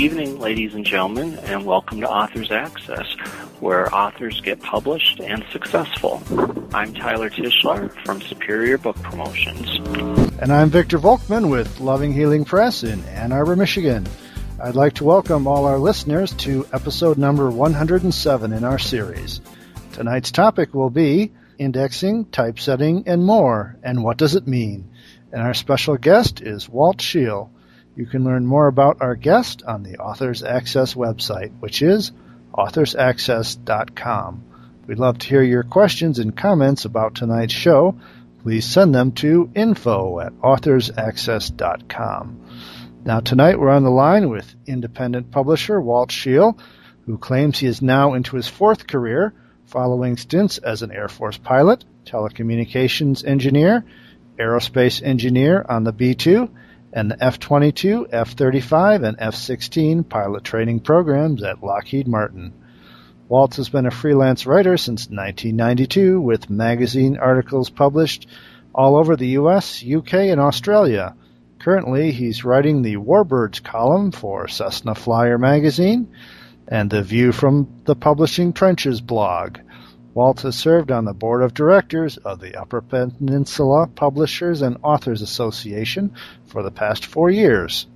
evening, ladies and gentlemen, and welcome to Authors Access, where authors get published and successful. I'm Tyler Tichelaar from Superior Book Promotions. And I'm Victor Volkman with Loving Healing Press in Ann Arbor, Michigan. I'd like to welcome all our listeners to episode number 107 in our series. Tonight's topic will be indexing, typesetting, and more, and what does it mean? And our special guest is Walt Shiel. You can learn more about our guest on the Authors Access website, which is authorsaccess.com. We'd love to hear your questions and comments about tonight's show. Please send them to info at authorsaccess.com. Now tonight we're on the line with independent publisher Walt Shiel, who claims he is now into his fourth career following stints as an Air Force pilot, telecommunications engineer, aerospace engineer on the B-2, and the F-22, F-35, and F-16 pilot training programs at Lockheed Martin. Waltz has been a freelance writer since 1992 with magazine articles published all over the US, UK, and Australia. Currently, he's writing the Warbirds column for Cessna Flyer magazine and the View from the Publishing Trenches blog. Walt has served on the board of directors of the Upper Peninsula Publishers and Authors Association for the past four years.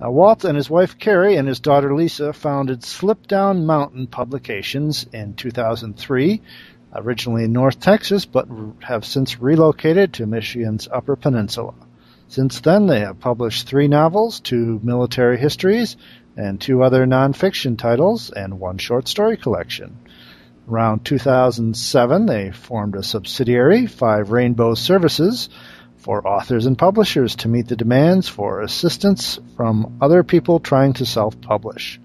Now, Walt and his wife Carrie and his daughter Lisa founded Slipdown Mountain Publications in 2003, originally in North Texas, but have since relocated to Michigan's Upper Peninsula. Since then, they have published three novels, two military histories, and two other nonfiction titles, and one short story collection. Around 2007, they formed a subsidiary, Five Rainbow Services, for authors and publishers to meet the demands for assistance from other people trying to self-publish.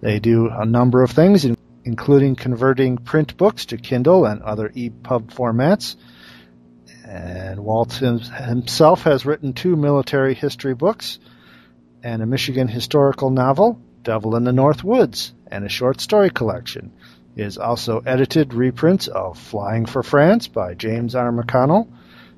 They do a number of things, including converting print books to Kindle and other EPUB formats. And Walt himself has written two military history books and a Michigan historical novel, Devil in the North Woods, and a short story collection is also edited reprints of Flying for France by James R. McConnell.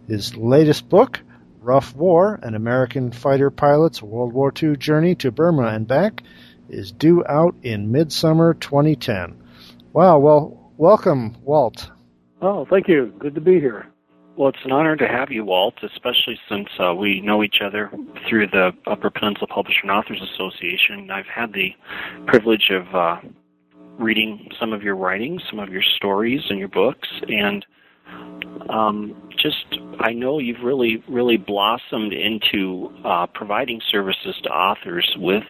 His latest book, Rough War, An American Fighter Pilot's World War II Journey to Burma and Back, is due out in midsummer 2010. Wow, well, welcome, Walt. Oh, thank you. Good to be here. Well, it's an honor to have you, Walt, especially since uh, we know each other through the Upper Peninsula Publisher and Authors Association. I've had the privilege of uh, reading some of your writings, some of your stories and your books, and um, just I know you've really, really blossomed into uh, providing services to authors with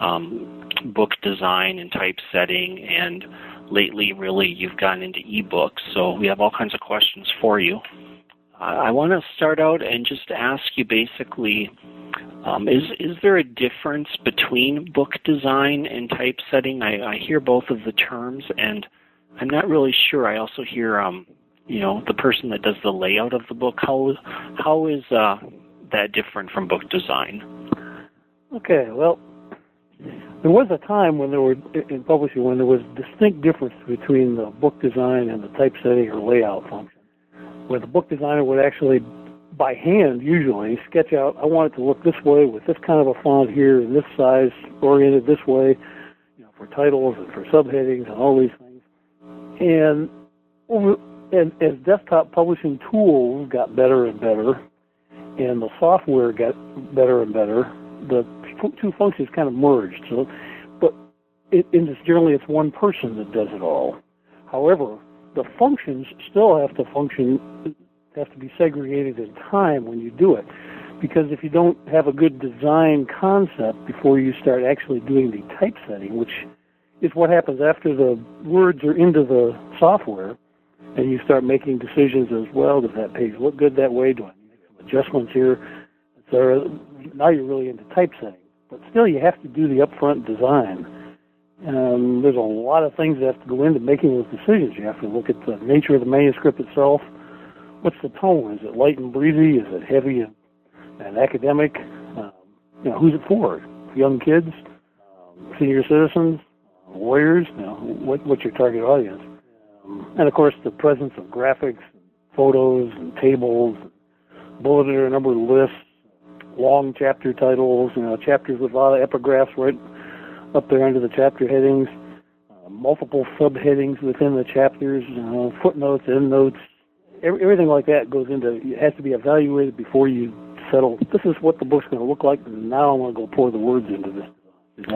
um, book design and typesetting, and lately, really, you've gotten into ebooks. So we have all kinds of questions for you. I want to start out and just ask you basically um, is is there a difference between book design and typesetting? I, I hear both of the terms, and I'm not really sure. I also hear, um, you know, the person that does the layout of the book. How how is uh, that different from book design? Okay, well, there was a time when there were in publishing when there was distinct difference between the book design and the typesetting or layout function, where the book designer would actually by hand usually sketch out I want it to look this way with this kind of a font here and this size oriented this way, you know, for titles and for subheadings and all these things. And over and as desktop publishing tools got better and better, and the software got better and better, the two functions kind of merged. So, but it, and it's generally it's one person that does it all. However, the functions still have to function have to be segregated in time when you do it. Because if you don't have a good design concept before you start actually doing the typesetting, which is what happens after the words are into the software, and you start making decisions as well. Does that page look good that way? Do I make some adjustments here? So now you're really into typesetting. But still, you have to do the upfront design. Um, there's a lot of things that have to go into making those decisions. You have to look at the nature of the manuscript itself what's the tone? Is it light and breezy? Is it heavy and, and academic? Um, you know, who's it for? Young kids, um, senior citizens, lawyers. You know, what, what's your target audience? Um, and of course, the presence of graphics, photos, and tables, bulleted or numbered lists, long chapter titles. You know, chapters with a lot of epigraphs right up there under the chapter headings, uh, multiple subheadings within the chapters, footnotes, endnotes, every, everything like that goes into. It has to be evaluated before you settle. This is what the book's going to look like. And now I'm going to go pour the words into this. Is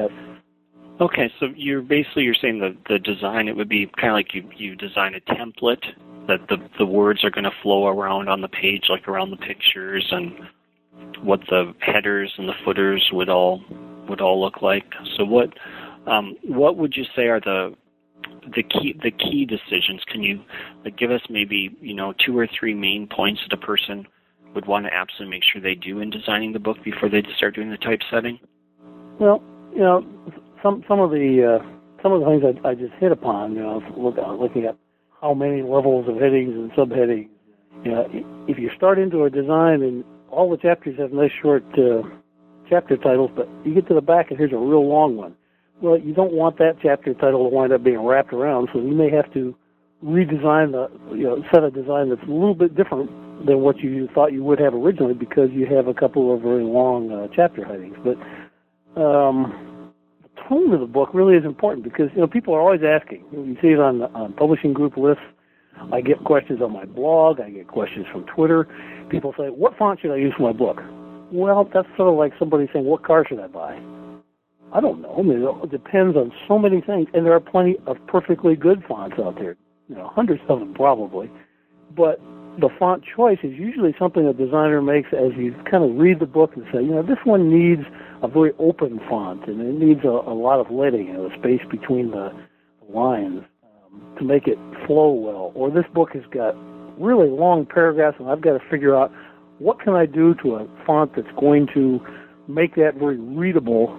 Okay, so you're basically you're saying the the design it would be kind of like you you design a template that the the words are going to flow around on the page like around the pictures and what the headers and the footers would all would all look like. So what um, what would you say are the the key the key decisions? Can you like, give us maybe you know two or three main points that a person would want to absolutely make sure they do in designing the book before they start doing the typesetting? Well, you know, some some of the uh, some of the things I, I just hit upon, you know, look, uh, looking at how many levels of headings and subheadings. You know, if you start into a design and all the chapters have nice short uh, chapter titles, but you get to the back and here's a real long one. Well, you don't want that chapter title to wind up being wrapped around, so you may have to redesign the you know set a design that's a little bit different than what you thought you would have originally because you have a couple of very long uh, chapter headings. But um, the tone of the book really is important because you know people are always asking. You see it on, on publishing group lists. I get questions on my blog. I get questions from Twitter. People say, "What font should I use for my book?" Well, that's sort of like somebody saying, "What car should I buy?" I don't know. I mean, it depends on so many things, and there are plenty of perfectly good fonts out there. You know, hundreds of them probably, but the font choice is usually something a designer makes as you kind of read the book and say, you know, this one needs a very open font and it needs a, a lot of leading, you know, the space between the lines um, to make it flow well. Or this book has got really long paragraphs and I've got to figure out what can I do to a font that's going to make that very readable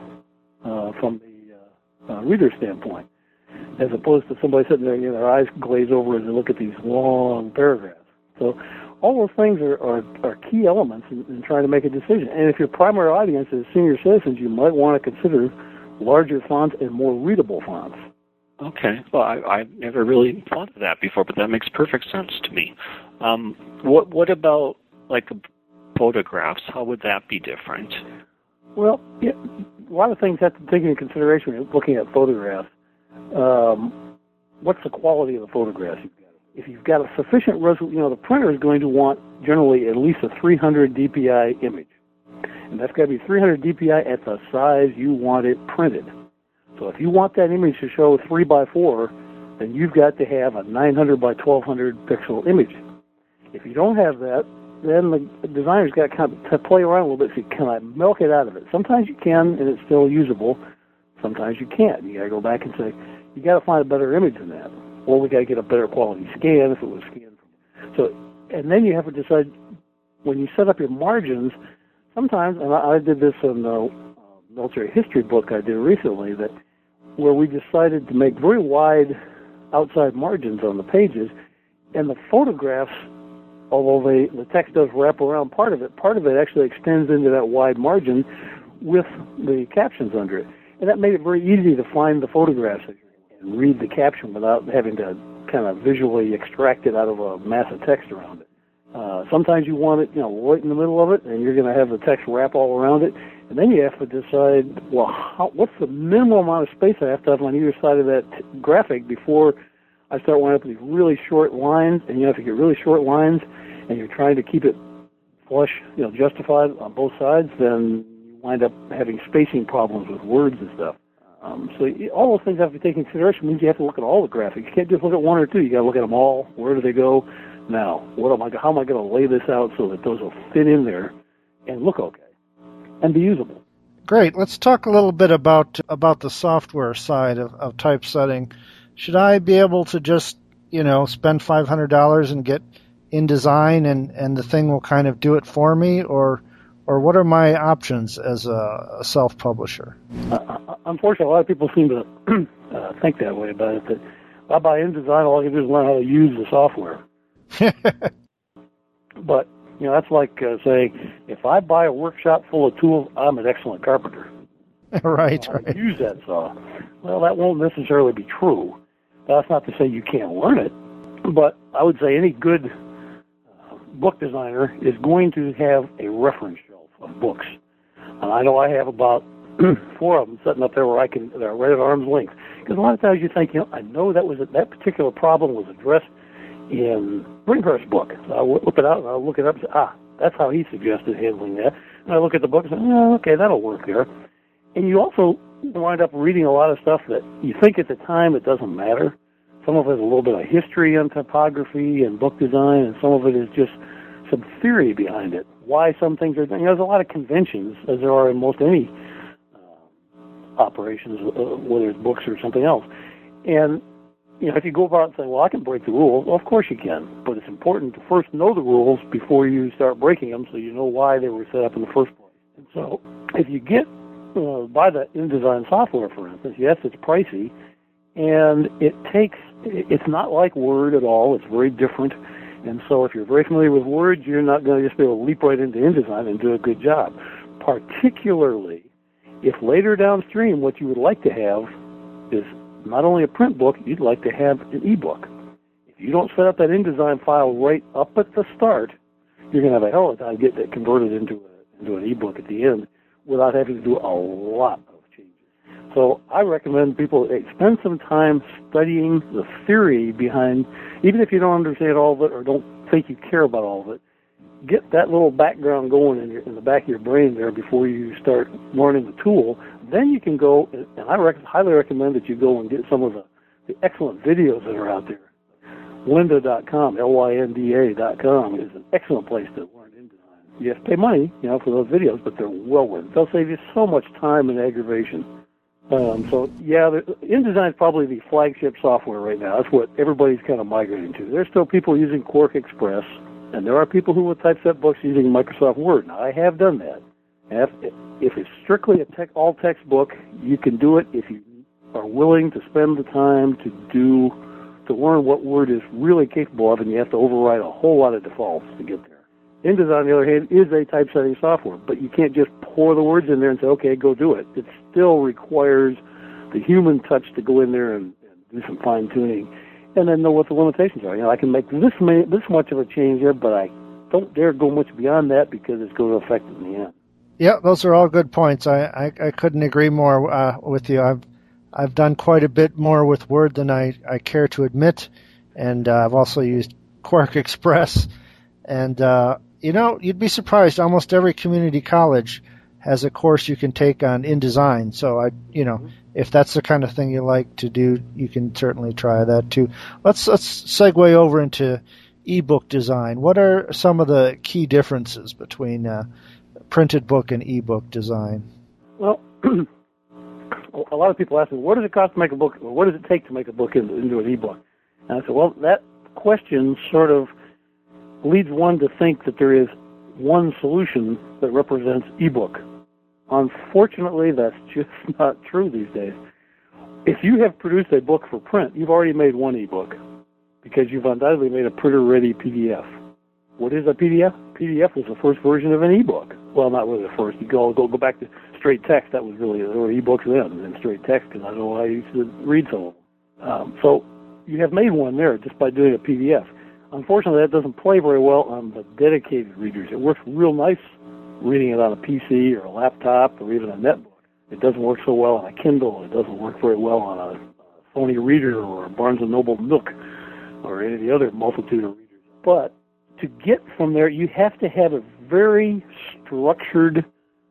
uh, from the uh, uh, reader standpoint, as opposed to somebody sitting there, you know, their eyes glaze over as they look at these long paragraphs. So all those things are, are, are key elements in, in trying to make a decision. And if your primary audience is senior citizens, you might want to consider larger fonts and more readable fonts. Okay. Well, I, I've never really thought of that before, but that makes perfect sense to me. Um, what What about like photographs? How would that be different? Well, yeah, a lot of things have to take into consideration when you're looking at photographs. Um, what's the quality of the photographs you've got? if you've got a sufficient resolution, you know, the printer is going to want generally at least a 300 dpi image. And that's got to be 300 dpi at the size you want it printed. So if you want that image to show 3 by 4, then you've got to have a 900 by 1200 pixel image. If you don't have that, then the designer's got to kind of to play around a little bit. See, can I milk it out of it? Sometimes you can, and it's still usable. Sometimes you can't. You got to go back and say, you got to find a better image than that or we got to get a better quality scan if it was scanned. So, and then you have to decide when you set up your margins. Sometimes, and I, I did this in the uh, military history book I did recently, that where we decided to make very wide outside margins on the pages, and the photographs, although they, the text does wrap around part of it, part of it actually extends into that wide margin with the captions under it. And that made it very easy to find the photographs and read the caption without having to kind of visually extract it out of a mass of text around it. Uh, sometimes you want it, you know, right in the middle of it, and you're going to have the text wrap all around it, and then you have to decide, well, how, what's the minimum amount of space I have to have on either side of that t- graphic before I start winding up with these really short lines, and you have to get really short lines, and you're trying to keep it flush, you know, justified on both sides, then you wind up having spacing problems with words and stuff. Um, so all those things have to be taken into consideration. means you have to look at all the graphics. You can't just look at one or two. You got to look at them all. Where do they go? Now, what am I? How am I going to lay this out so that those will fit in there and look okay and be usable? Great. Let's talk a little bit about about the software side of, of typesetting. Should I be able to just you know spend five hundred dollars and get InDesign and and the thing will kind of do it for me, or or what are my options as a, a self-publisher? Uh, unfortunately, a lot of people seem to uh, think that way about it. That if I buy InDesign, all I can do is learn how to use the software. but you know, that's like uh, saying if I buy a workshop full of tools, I'm an excellent carpenter. right, right. Use that saw. Well, that won't necessarily be true. That's not to say you can't learn it, but I would say any good uh, book designer is going to have a reference shelf of books. And I know I have about four of them sitting up there where I can, they're right at arm's length. Because a lot of times you think, you know, I know that was that particular problem was addressed in Bringhurst's book. So I'll look it out and I'll look it up and say, ah, that's how he suggested handling that. And I look at the book and say, oh, okay, that'll work there. And you also wind up reading a lot of stuff that you think at the time it doesn't matter. Some of it is a little bit of history on typography and book design, and some of it is just some theory behind it. Why some things are done. You know, there's a lot of conventions, as there are in most any uh, operations, uh, whether it's books or something else. And you know, if you go about and say, "Well, I can break the rules," well, of course you can, but it's important to first know the rules before you start breaking them, so you know why they were set up in the first place. And so, if you get uh, buy the InDesign software, for instance, yes, it's pricey, and it takes. It's not like Word at all. It's very different. And so, if you're very familiar with Word, you're not going to just be able to leap right into InDesign and do a good job. Particularly if later downstream, what you would like to have is not only a print book, you'd like to have an ebook. If you don't set up that InDesign file right up at the start, you're going to have a hell of a time getting it converted into a, into an ebook at the end without having to do a lot of changes. So I recommend people spend some time studying the theory behind, even if you don't understand all of it or don't think you care about all of it, get that little background going in, your, in the back of your brain there before you start learning the tool. Then you can go, and I rec- highly recommend that you go and get some of the, the excellent videos that are out there. Lynda.com, L-Y-N-D-A.com is an excellent place to. You have to pay money, you know, for those videos, but they're well worth it. They'll save you so much time and aggravation. Um, so yeah, InDesign is probably the flagship software right now. That's what everybody's kind of migrating to. There's still people using QuarkXPress, and there are people who will typeset books using Microsoft Word. Now, I have done that. If, if it's strictly a tech, all text book, you can do it if you are willing to spend the time to do to learn what Word is really capable of, and you have to override a whole lot of defaults to get there. InDesign, on the other hand, is a typesetting software, but you can't just pour the words in there and say, okay, go do it. It still requires the human touch to go in there and, and do some fine tuning and then know what the limitations are. You know, I can make this this much of a change here, but I don't dare go much beyond that because it's going to affect it in the end. Yeah, those are all good points. I I, I couldn't agree more uh, with you. I've I've done quite a bit more with Word than I, I care to admit, and uh, I've also used QuarkXPress, and uh, you know you'd be surprised. Almost every community college has a course you can take on InDesign. So I, you know, mm-hmm if that's the kind of thing you like to do, you can certainly try that too. Let's let's segue over into ebook design. What are some of the key differences between uh, printed book and ebook design? Well, a lot of people ask me, what does it cost to make a book? What does it take to make a book into, into an ebook? And I said, well, that question sort of leads one to think that there is one solution that represents ebook. Unfortunately, that's just not true these days. If you have produced a book for print, you've already made one ebook because you've undoubtedly made a printer-ready PDF. What is a PDF? PDF was the first version of an ebook. Well, not really the first. You go go go back to straight text. That was really there were ebooks then, and straight text because I don't know I used to read some of them. Um, so you have made one there just by doing a PDF. Unfortunately, that doesn't play very well on the dedicated readers. It works real nice reading it on a PC or a laptop or even a netbook. It doesn't work so well on a Kindle. It doesn't work very well on a Sony Reader or a Barnes & Noble Nook or any of the other multitude of readers. But to get from there, you have to have a very structured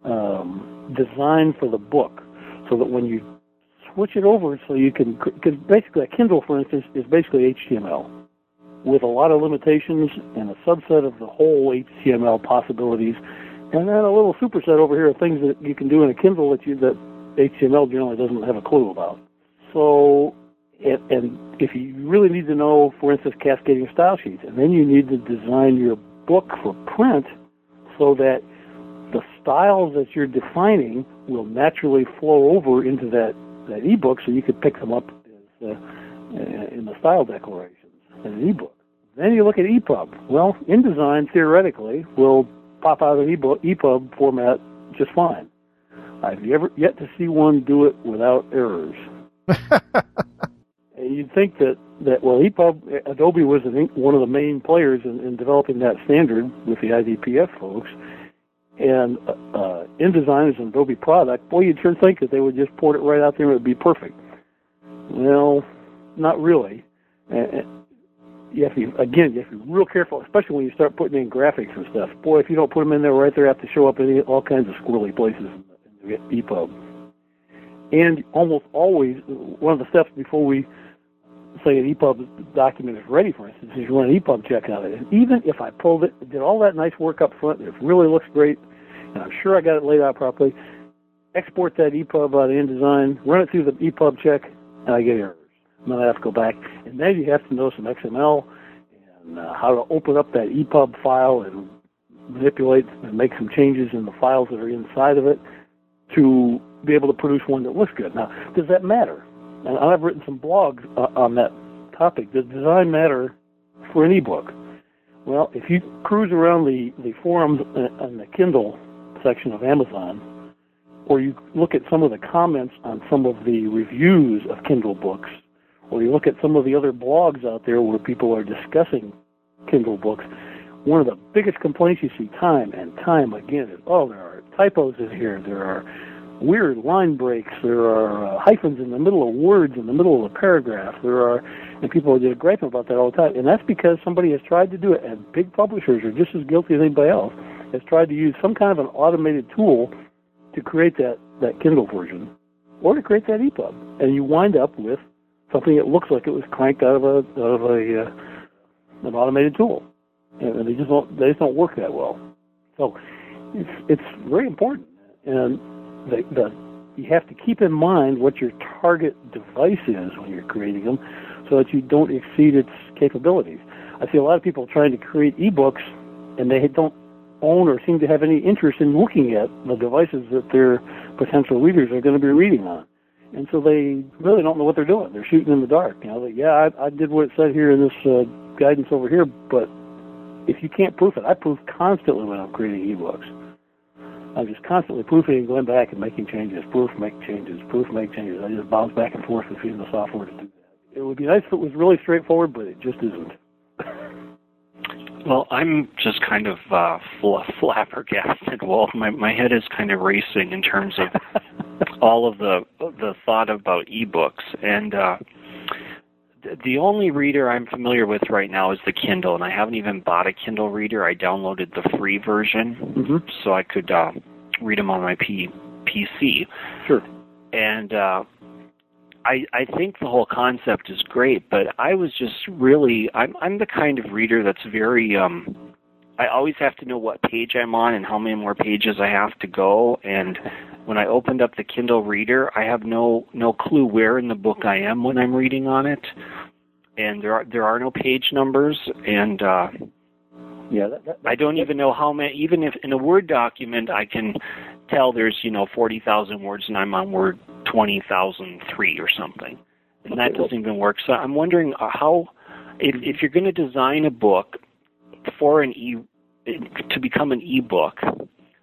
um, design for the book so that when you switch it over so you can, because basically a Kindle, for instance, is basically HTML with a lot of limitations and a subset of the whole HTML possibilities and then a little superset over here of things that you can do in a Kindle that you that HTML generally doesn't have a clue about. So, and, and if you really need to know, for instance, cascading style sheets, and then you need to design your book for print so that the styles that you're defining will naturally flow over into that, that ebook so you could pick them up as, uh, in the style declarations in an ebook. Then you look at EPUB. Well, InDesign theoretically will pop out of EPUB, EPUB format just fine. I've ever yet to see one do it without errors. and you'd think that, that well, EPUB, Adobe was one of the main players in, in developing that standard with the IDPF folks, And uh, uh, InDesign is an Adobe product. Boy, you'd sure think that they would just port it right out there and it would be perfect. Well, not really. And you have to again, you have to be real careful, especially when you start putting in graphics and stuff. Boy, if you don't put them in there right, they have to show up in all kinds of squirrely places in the, EPUB. And almost always, one of the steps before we say an EPUB document is ready, for instance, is you run an EPUB check on it. And even if I pulled it, did all that nice work up front, it really looks great, and I'm sure I got it laid out properly, export that EPUB out of InDesign, run it through the EPUB check, and I get errors. I have to go back, and then you have to know some XML and uh, how to open up that EPUB file and manipulate and make some changes in the files that are inside of it to be able to produce one that looks good. Now, does that matter? And I've written some blogs uh, on that topic. Does design matter for an ebook? Well, if you cruise around the, the forums and the Kindle section of Amazon, or you look at some of the comments on some of the reviews of Kindle books, or you look at some of the other blogs out there where people are discussing Kindle books, one of the biggest complaints you see time and time again is, oh, there are typos in here, there are weird line breaks, there are uh, hyphens in the middle of words, in the middle of a paragraph, there are, and people are just griping about that all the time. And that's because somebody has tried to do it, and big publishers are just as guilty as anybody else, has tried to use some kind of an automated tool to create that, that Kindle version or to create that EPUB. And you wind up with something that looks like it was cranked out of a out of a uh, an automated tool, and they just don't they just don't work that well. So it's it's very important, and the, the you have to keep in mind what your target device is when you're creating them, so that you don't exceed its capabilities. I see a lot of people trying to create ebooks, and they don't own or seem to have any interest in looking at the devices that their potential readers are going to be reading on and so they really don't know what they're doing. They're shooting in the dark. You know, like, yeah, I, I did what it said here in this uh, guidance over here, but if you can't proof it, I proof constantly when I'm creating ebooks. I'm just constantly proofing and going back and making changes, proof, make changes, proof, make changes. I just bounce back and forth between the software to do that. It would be nice if it was really straightforward, but it just isn't. Well, I'm just kind of uh, flabbergasted. Well, my my head is kind of racing in terms of all of the the thought about ebooks, and uh, the only reader I'm familiar with right now is the Kindle, and I haven't even bought a Kindle reader. I downloaded the free version mm-hmm. so I could uh, read them on my P- PC. Sure. And uh, I I think the whole concept is great, but I was just really I'm I'm the kind of reader that's very um I always have to know what page I'm on and how many more pages I have to go. And when I opened up the Kindle Reader, I have no no clue where in the book I am when I'm reading on it, and there are there are no page numbers, and uh, yeah, that, that, I don't even know how many. Even if in a Word document, I can tell there's you know forty thousand words, and I'm on Word twenty thousand three or something, and that doesn't even work. So I'm wondering uh, how, if if you're going to design a book for an e to become an ebook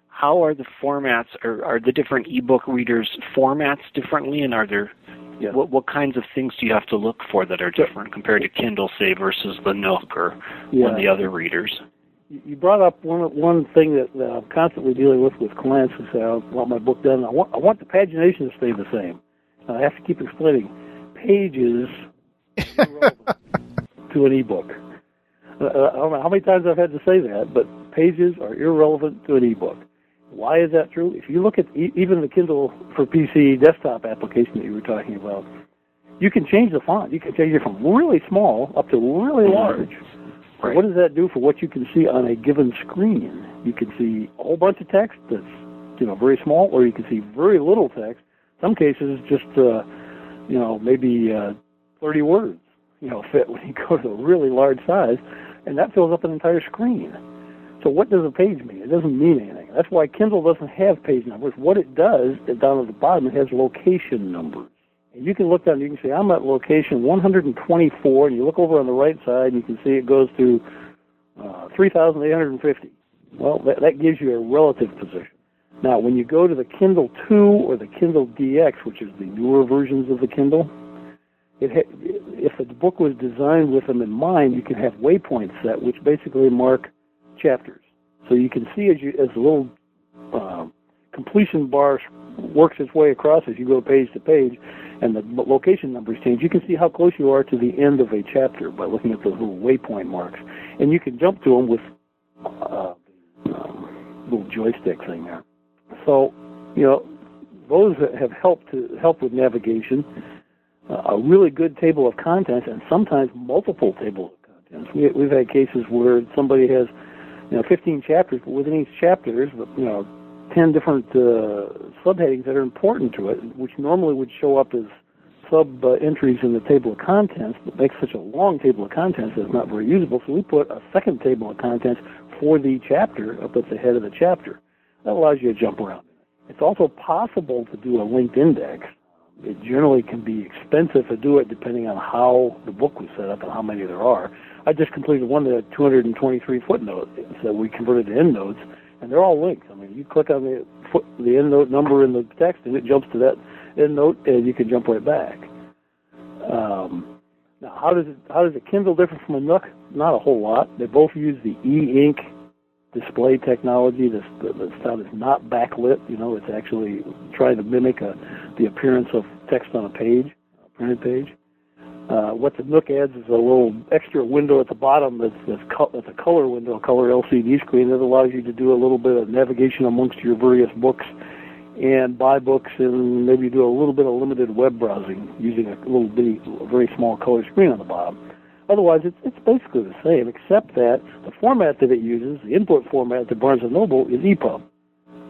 how are the formats or are the different ebook readers formats differently and are there yeah. what what kinds of things do you have to look for that are different compared to Kindle say versus the Nook or yeah. one of the other readers? You brought up one one thing that, that I'm constantly dealing with with clients who say I want my book done. I want I want the pagination to stay the same. And I have to keep explaining pages to an ebook. Uh, I don't know how many times I've had to say that, but pages are irrelevant to an ebook. Why is that true? If you look at e- even the Kindle for PC desktop application that you were talking about, you can change the font. You can change it from really small up to really large. Right. What does that do for what you can see on a given screen? You can see a whole bunch of text that's you know very small, or you can see very little text. Some cases, just uh, you know maybe uh, 30 words you know fit when you go to a really large size, and that fills up an entire screen. So what does a page mean? It doesn't mean anything. That's why Kindle doesn't have page numbers. What it does is down at the bottom it has location numbers. You can look down, you can say, I'm at location 124, and you look over on the right side, and you can see it goes to uh, 3,850. Well, that, that gives you a relative position. Now, when you go to the Kindle 2 or the Kindle DX, which is the newer versions of the Kindle, it ha- if the book was designed with them in mind, you can have waypoints set, which basically mark chapters. So you can see as you as little uh, completion bar works its way across as you go page to page, and the location numbers change, you can see how close you are to the end of a chapter by looking at those little waypoint marks, and you can jump to them with uh, um, little joystick thing there. So, you know, those have helped to help with navigation. Uh, a really good table of contents, and sometimes multiple tables of contents. We, we've had cases where somebody has, you know, 15 chapters, but within each chapter there's, you know, 10 different uh, subheadings that are important to it, which normally would show up as sub uh, entries in the table of contents, but makes such a long table of contents that it's not very usable. So we put a second table of contents for the chapter up at the head of the chapter. That allows you to jump around. It's also possible to do a linked index. It generally can be expensive to do it depending on how the book was set up and how many there are. I just completed one that had 223 footnotes that we converted to endnotes and they're all linked. I mean, you click on the foot, the end note number in the text, and it jumps to that end note, and you can jump right back. Um, now, how does it how does a Kindle differ from a Nook? Not a whole lot. They both use the e-ink display technology. This the, the stuff is not backlit. You know, it's actually trying to mimic a, the appearance of text on a page, a printed page. Uh, what the Nook adds is a little extra window at the bottom that's, that's, co- that's a color window, a color LCD screen that allows you to do a little bit of navigation amongst your various books and buy books and maybe do a little bit of limited web browsing using a little bitty, very small color screen on the bottom. Otherwise, it's, it's basically the same, except that the format that it uses, the input format that Barnes & Noble, is EPUB,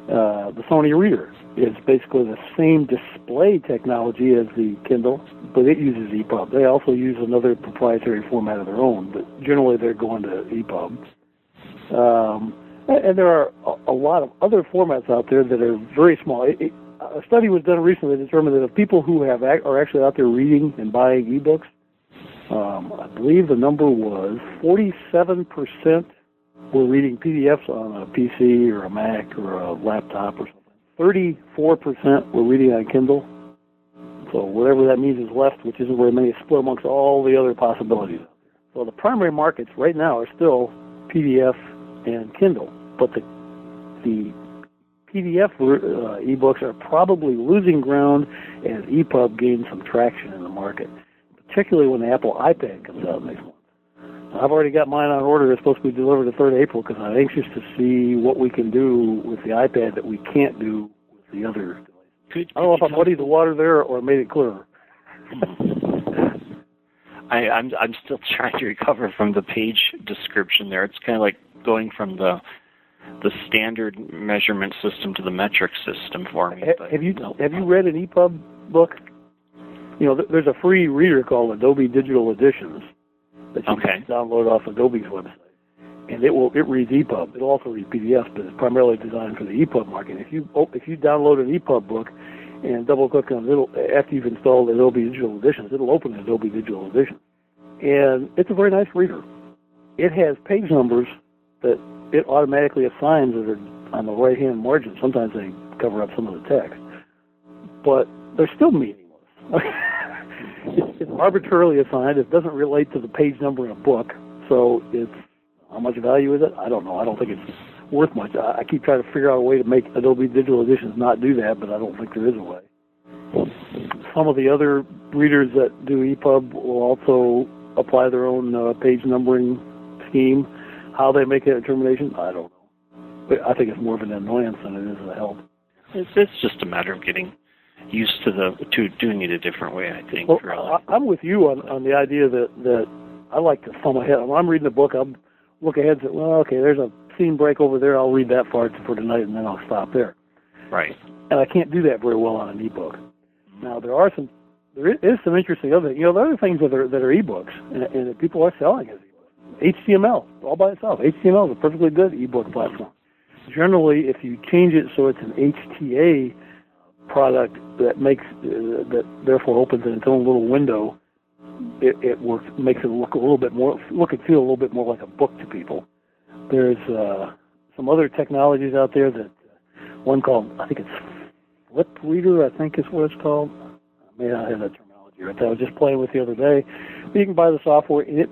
uh, the Sony Reader is basically the same display technology as the Kindle, but it uses EPUB. They also use another proprietary format of their own, but generally they're going to EPUB. Um, and there are a lot of other formats out there that are very small. It, it, a study was done recently that determined that of people who have are actually out there reading and buying ebooks, um, I believe the number was 47 percent were reading PDFs on a PC or a Mac or a laptop or something. 34% were reading on Kindle. So whatever that means is left, which isn't very many, split amongst all the other possibilities. So the primary markets right now are still PDF and Kindle, but the the PDF uh, ebooks are probably losing ground as EPUB gains some traction in the market, particularly when the Apple iPad comes out next month. I've already got mine on order. It's supposed to be delivered the 3rd of April because I'm anxious to see what we can do with the iPad that we can't do with the other. Could, I don't know if I muddied the water there or made it clearer. I, I'm I'm still trying to recover from the page description there. It's kind of like going from the the standard measurement system to the metric system for me. Have, have you no. have you read an EPUB book? You know, there's a free reader called Adobe Digital Editions that you okay. can download off Adobe's website. And it will it reads EPUB. It'll also read PDFs, but it's primarily designed for the EPUB market. If you oh, if you download an EPUB book and double click on it, after you've installed Adobe Digital Editions, it'll open Adobe Digital Edition, and it's a very nice reader. It has page numbers that it automatically assigns that are on the right hand margin. Sometimes they cover up some of the text, but they're still meaningless. it's, arbitrarily assigned. It doesn't relate to the page number in a book, so it's how much value is it? I don't know. I don't think it's worth much. I, I keep trying to figure out a way to make Adobe Digital Editions not do that, but I don't think there is a way. Some of the other readers that do EPUB will also apply their own uh, page numbering scheme. How they make that determination, I don't know. But I think it's more of an annoyance than it is a help. It's just a matter of getting used to the to doing it a different way. I think. Well, really. I, I'm with you on on the idea that that I like to thumb ahead. When I'm reading a book, I'm look ahead and say, well, okay, there's a scene break over there. I'll read that part for tonight, and then I'll stop there. Right. And I can't do that very well on an ebook. Now there are some, there is some interesting other, things. you know, there are things that are that are ebooks, and, and that people are selling as ebooks. HTML all by itself. HTML is a perfectly good ebook platform. Generally, if you change it so it's an HTA product that makes uh, that therefore opens in its own little window, it, it works makes it look a little bit more look and feel a little bit more like a book to people. There's uh, some other technologies out there that uh, one called I think it's Flip Reader I think is what it's called. I may not have that terminology right. That I was just playing with the other day. But you can buy the software and it,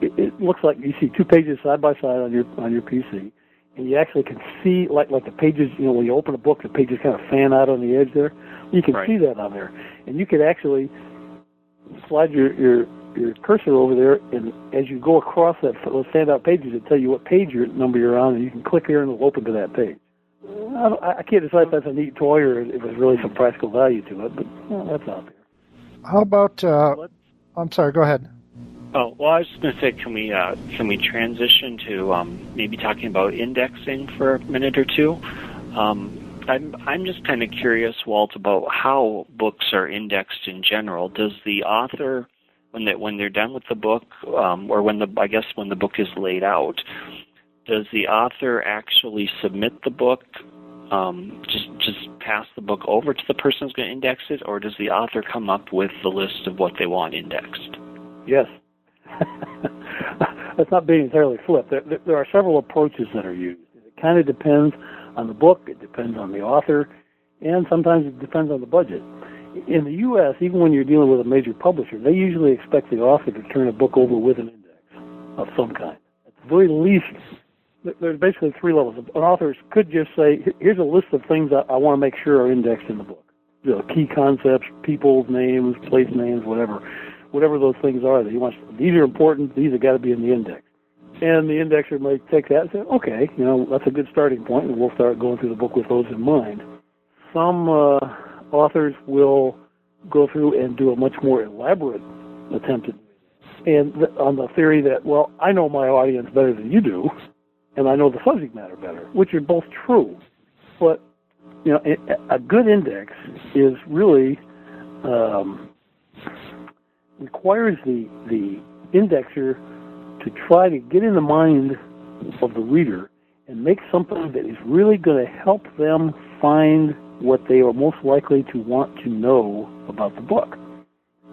it it looks like you see two pages side by side on your on your PC, and you actually can see like like the pages. You know, when you open a book, the pages kind of fan out on the edge there. You can Right. see that on there, and you could actually slide your your your cursor over there, and as you go across that those standout pages, it tell you what page your number you're on, and you can click here and it'll open to that page. I, don't, I can't decide if that's a neat toy or if there's really some practical value to it, but well, that's out there. How about? Uh, I'm sorry. Go ahead. Oh well, I was just going to say, can we uh, can we transition to um, maybe talking about indexing for a minute or two? Um, I'm I'm just kind of curious, Walt, about how books are indexed in general. Does the author, when they when they're done with the book, um, or when the I guess when the book is laid out, does the author actually submit the book? Um, just just pass the book over to the person who's going to index it, or does the author come up with the list of what they want indexed? Yes. That's not being entirely flip. There, there, are several approaches that are used. It kind of depends on the book, it depends on the author, and sometimes it depends on the budget. In the U.S., even when you're dealing with a major publisher, they usually expect the author to turn a book over with an index of some kind. At the very least, there's basically three levels. An author could just say, here's a list of things I, I want to make sure are indexed in the book. You know, key concepts, people's names, place names, whatever whatever those things are that he wants. These are important. These have got to be in the index. And the indexer might take that and say, okay, you know, that's a good starting point, and we'll start going through the book with those in mind. Some uh, authors will go through and do a much more elaborate attempt at and th- on the theory that, well, I know my audience better than you do, and I know the subject matter better, which are both true. But you know, a, good index is really um, requires the the indexer to try to get in the mind of the reader and make something that is really going to help them find what they are most likely to want to know about the book.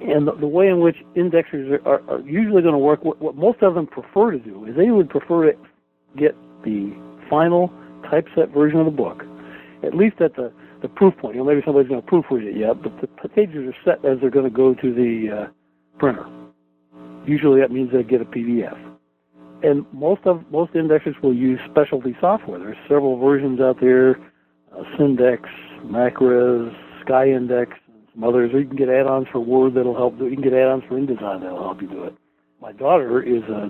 And the, the way in which indexers are, are, are usually going to work, what, what most of them prefer to do is they would prefer to get the final typeset version of the book, at least at the, the proof point. You know, maybe somebody's going to proofread it yet, but the pages are set as they're going to go to the uh, printer. Usually that means they get a PDF. And most of most indexers will use specialty software. There's several versions out there, uh, Cindex, Macrex, SkyIndex, and some others. Or you can get add-ons for Word that'll help. Do, you can get add-ons for InDesign that'll help you do it. My daughter is a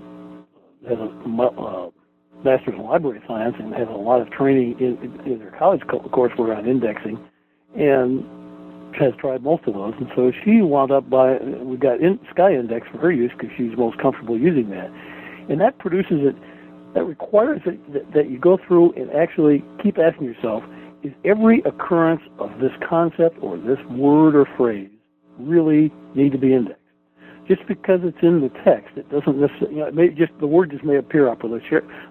has a uh, master's in library science and has a lot of training in, in, in her college co- coursework on indexing, and has tried most of those, and so she wound up by we got in, Sky Index for her use because she's most comfortable using that, and that produces it. That requires that, that, that you go through and actually keep asking yourself: Is every occurrence of this concept or this word or phrase really need to be indexed? Just because it's in the text, it doesn't necessarily. You know, it may just the word just may appear up, or the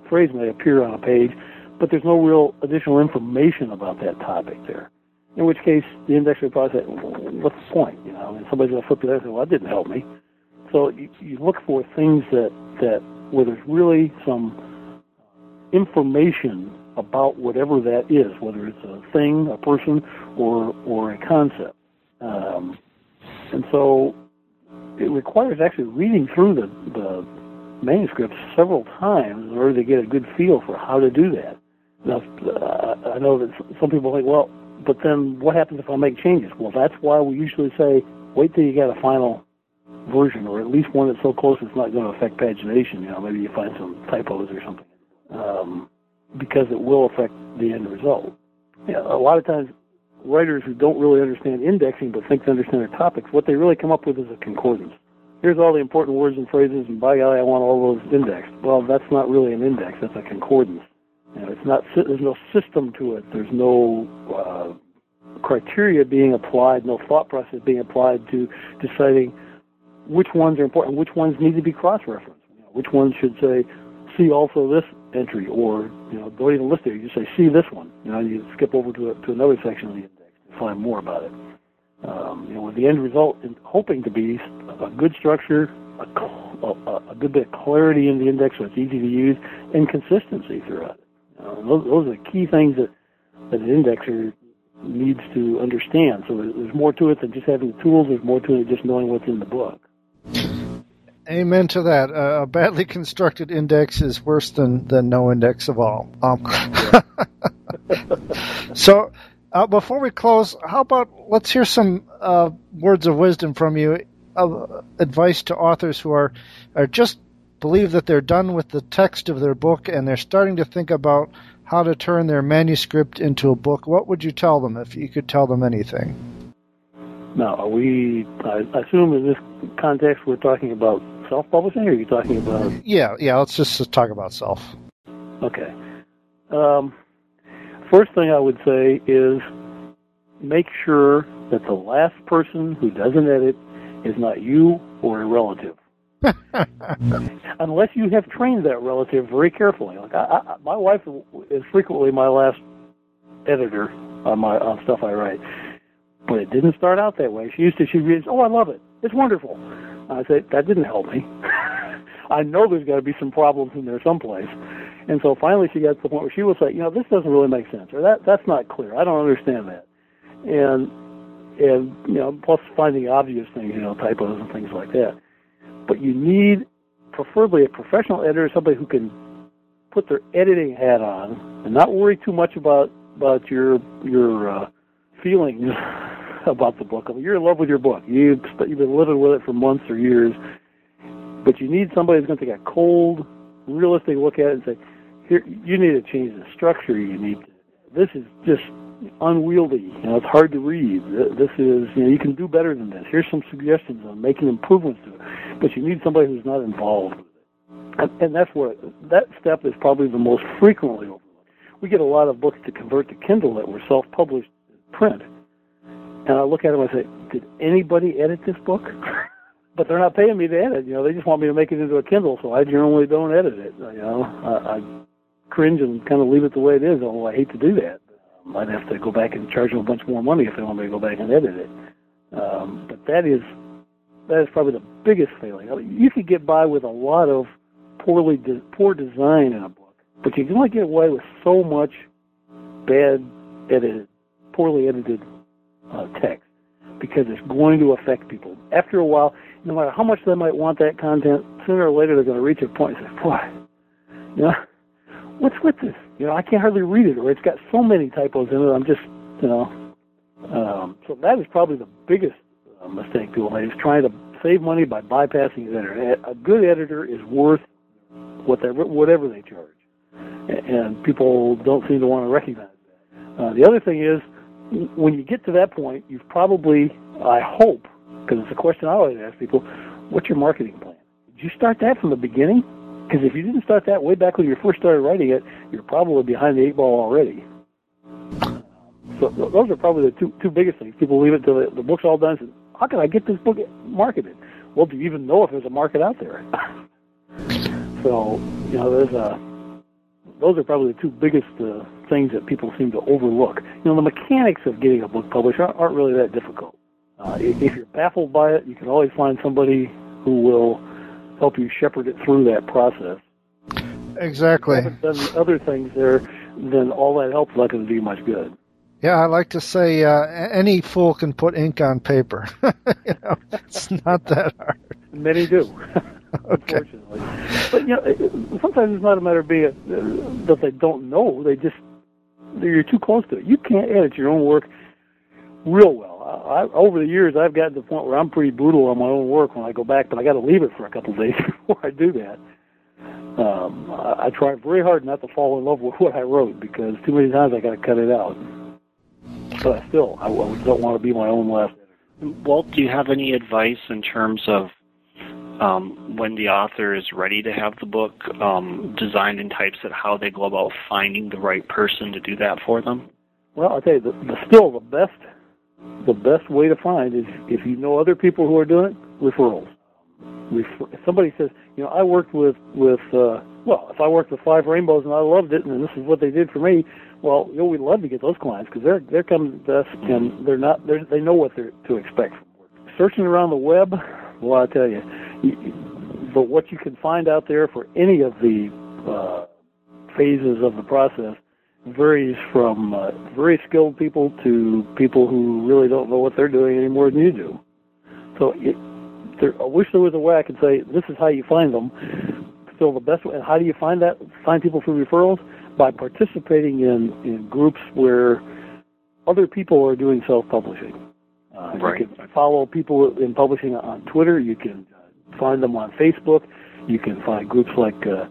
phrase may appear on a page, but there's no real additional information about that topic there. In which case, the indexer would probably say, "What's the point?" You know, and somebody's going to flip you there and say, "Well, that didn't help me." So you, you look for things that that where there's really some information about whatever that is, whether it's a thing, a person, or or a concept. Um, and so it requires actually reading through the, the manuscripts several times in order to get a good feel for how to do that. Now, uh, I know that some people think, well, but then what happens if I make changes? Well, that's why we usually say wait till you get a final version, or at least one that's so close it's not going to affect pagination. You know, maybe you find some typos or something, um, because it will affect the end result. Yeah, a lot of times, writers who don't really understand indexing but think they understand their topics, what they really come up with is a concordance. Here's all the important words and phrases, and by golly, I want all those indexed. Well, that's not really an index; that's a concordance. You know, it's not. There's no system to it. There's no uh, criteria being applied, no thought process being applied to deciding which ones are important, which ones need to be cross-referenced. You know, which ones should say, "See also this entry," or you know, don't even list it. You just say, "See this one." You know, you skip over to a, to another section of the index to find more about it. Um, you know, with the end result in hoping to be a good structure, a, a, a good bit of clarity in the index so it's easy to use, and consistency throughout Uh, those, those are the key things that, that an indexer needs to understand. So there's more to it than just having the tools. There's more to it than just knowing what's in the book. Amen to that. Uh, a badly constructed index is worse than, than no index of all. Um, so, uh, before we close, how about let's hear some uh, words of wisdom from you, of advice to authors who are are just believe that they're done with the text of their book and they're starting to think about how to turn their manuscript into a book. What would you tell them if you could tell them anything? Now, are we? I assume in this context we're talking about self-publishing, or are you talking about? Yeah, yeah. Let's just talk about self. Okay. Um, first thing I would say is make sure that the last person who does an edit is not you or a relative. Unless you have trained that relative very carefully. Like I, I, my wife is frequently my last editor on my on stuff I write, but it didn't start out that way. She used to she reads, "Oh, I love it. It's wonderful." I said that didn't help me. I know there's got to be some problems in there someplace. And so finally she got to the point where she was like, you know, this doesn't really make sense, or that that's not clear. I don't understand that. And and you know, plus finding obvious things, you know, typos and things like that. But you need preferably a professional editor, somebody who can put their editing hat on and not worry too much about about your your uh, feelings about the book. I mean, you're in love with your book. You've you've been living with it for months or years, but you need somebody who's going to take a cold, realistic look at it and say, "Here, you need to change the structure. You need to, this is just unwieldy. You know, it's hard to read. This is, you know, you can do better than this. Here's some suggestions on making improvements to it. But you need somebody who's not involved with it. And, and that's where that step is probably the most frequently overlooked. We get a lot of books to convert to Kindle that were self-published print. And I look at them and I say, did anybody edit this book? but they're not paying me to edit. You know, they just want me to make it into a Kindle, so I generally don't edit it. You know, I, I cringe and kind of leave it the way it is. Although I hate to do that. I'd have to go back and charge them a bunch more money if they want me to go back and edit it. Um, but that is that is probably the biggest failing. I mean, you could get by with a lot of poorly de- poor design in a book, but you can only get away with so much bad edited, poorly edited uh, text because it's going to affect people. After a while, no matter how much they might want that content, sooner or later they're going to reach a point and say, "Boy, you know, what's with this? You know, I can't hardly read it, or it's got so many typos in it. I'm just, you know. Um, so that is probably the biggest uh, mistake people make is trying to save money by bypassing the editor. A good editor is worth whatever whatever they charge, and people don't seem to want to recognize that. Uh, the other thing is, when you get to that point, you've probably, I hope, because it's a question I always ask people, what's your marketing plan? Did you start that from the beginning? Because if you didn't start that way back when you first started writing it, you're probably behind the eight ball already. So those are probably the two two biggest things. People leave it till the, the book's all done. And say, How can I get this book marketed? Well, do you even know if there's a market out there? so you know, there's a those are probably the two biggest uh, things that people seem to overlook. You know, the mechanics of getting a book published aren't, aren't really that difficult. Uh, if you're baffled by it, you can always find somebody who will help you shepherd it through that process. Exactly. Haven't done other things there, then all that help's not going to do much good. Yeah, I like to say uh, any fool can put ink on paper. you know, it's not that hard. Many do. okay. Unfortunately, but you know, sometimes it's not a matter of being uh, that they don't know. They just you're too close to it. You can't edit your own work real well. I, over the years, I've gotten to the point where I'm pretty brutal on my own work when I go back, but I got to leave it for a couple of days before I do that. Um, I, I try very hard not to fall in love with what I wrote because too many times I got to cut it out. But still, I, I don't want to be my own last. Walt, do you have any advice in terms of um, when the author is ready to have the book um, designed and typeset, how they go about finding the right person to do that for them? Well, I'll tell you, the, the, still the best the best way to find is if you know other people who are doing it, referrals. Somebody says, you know, I worked with with uh, well, if I worked with Five Rainbows and I loved it, and this is what they did for me, well, you know, we'd love to get those clients because they're they're coming to us and they're not they're, they know what they're to expect. Searching around the web, well, I tell you, you but what you can find out there for any of the uh, phases of the process varies from uh, very skilled people to people who really don't know what they're doing any more than you do. So it, there, I wish there was a way I could say this is how you find them. So the best way, and how do you find that? Find people through referrals by participating in in groups where other people are doing self-publishing. Uh, right. You can follow people in publishing on Twitter. You can find them on Facebook. You can find groups like uh,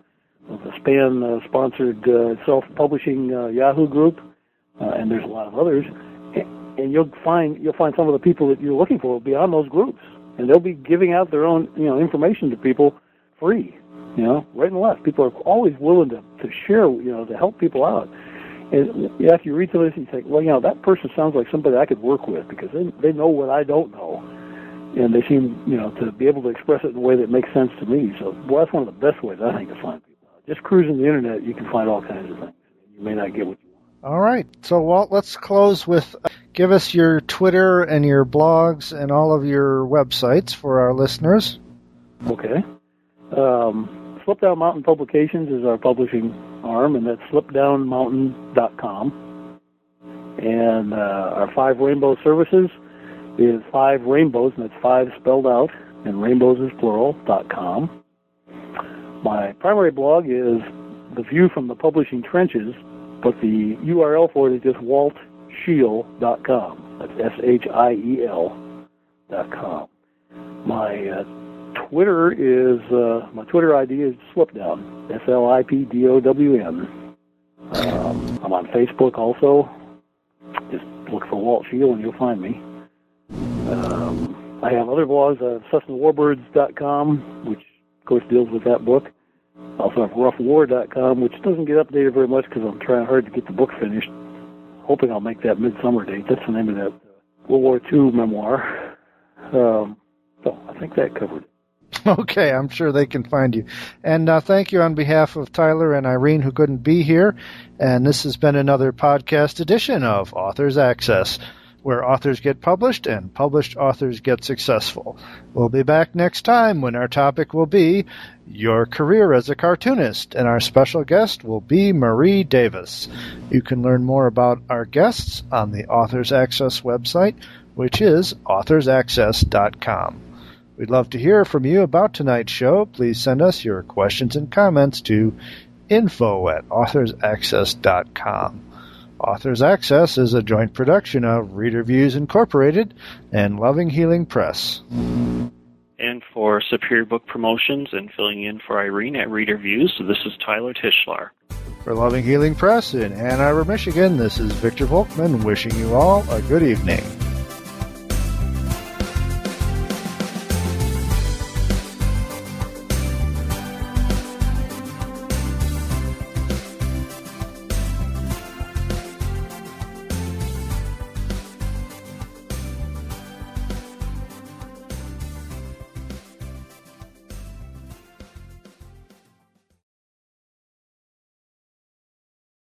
the SPAN uh, sponsored uh, self-publishing uh, Yahoo group, uh, and there's a lot of others. And you'll find you'll find some of the people that you're looking for beyond those groups, and they'll be giving out their own you know information to people free. You know, right and left. People are always willing to to share. You know, to help people out. And after you read through this, you think, well, you know, that person sounds like somebody I could work with because they they know what I don't know, and they seem, you know, to be able to express it in a way that makes sense to me. So, well, that's one of the best ways I think to find. Just cruising the internet, you can find all kinds of things. You may not get what you want. All right. So, Walt, let's close with uh, give us your Twitter and your blogs and all of your websites for our listeners. Okay. Um, Slipdown Mountain Publications is our publishing arm, and that's slipdownmountain.com. And uh, our Five Rainbow Services is Five Rainbows, and that's five spelled out, and rainbows is plural, dot com. My primary blog is The View from the Publishing Trenches, but the URL for it is just waltshiel.com. That's S-H-I-E-L dot com. My uh, Twitter is uh, my Twitter ID is Slipdown, S L I P D O W N. Um, I'm on Facebook also. Just look for Walt Shiel and you'll find me. Um, I have other blogs, uh, CessnaWarbirds.com, which of course deals with that book. Also have RoughWar.com, which doesn't get updated very much because I'm trying hard to get the book finished. Hoping I'll make that midsummer date. That's the name of that World War II memoir. Um, so I think that covered it. Okay, I'm sure they can find you. And uh, thank you on behalf of Tyler and Irene who couldn't be here. And this has been another podcast edition of Authors Access, where authors get published and published authors get successful. We'll be back next time when our topic will be your career as a cartoonist, and our special guest will be Marie Davis. You can learn more about our guests on the Authors Access website, which is authorsaccess.com. We'd love to hear from you about tonight's show. Please send us your questions and comments to info at authorsaccess.com. Authors Access is a joint production of Reader Views Incorporated and Loving Healing Press. And for Superior Book Promotions and filling in for Irene at Reader Views, this is Tyler Tichelaar. For Loving Healing Press in Ann Arbor, Michigan, this is Victor Volkman wishing you all a good evening.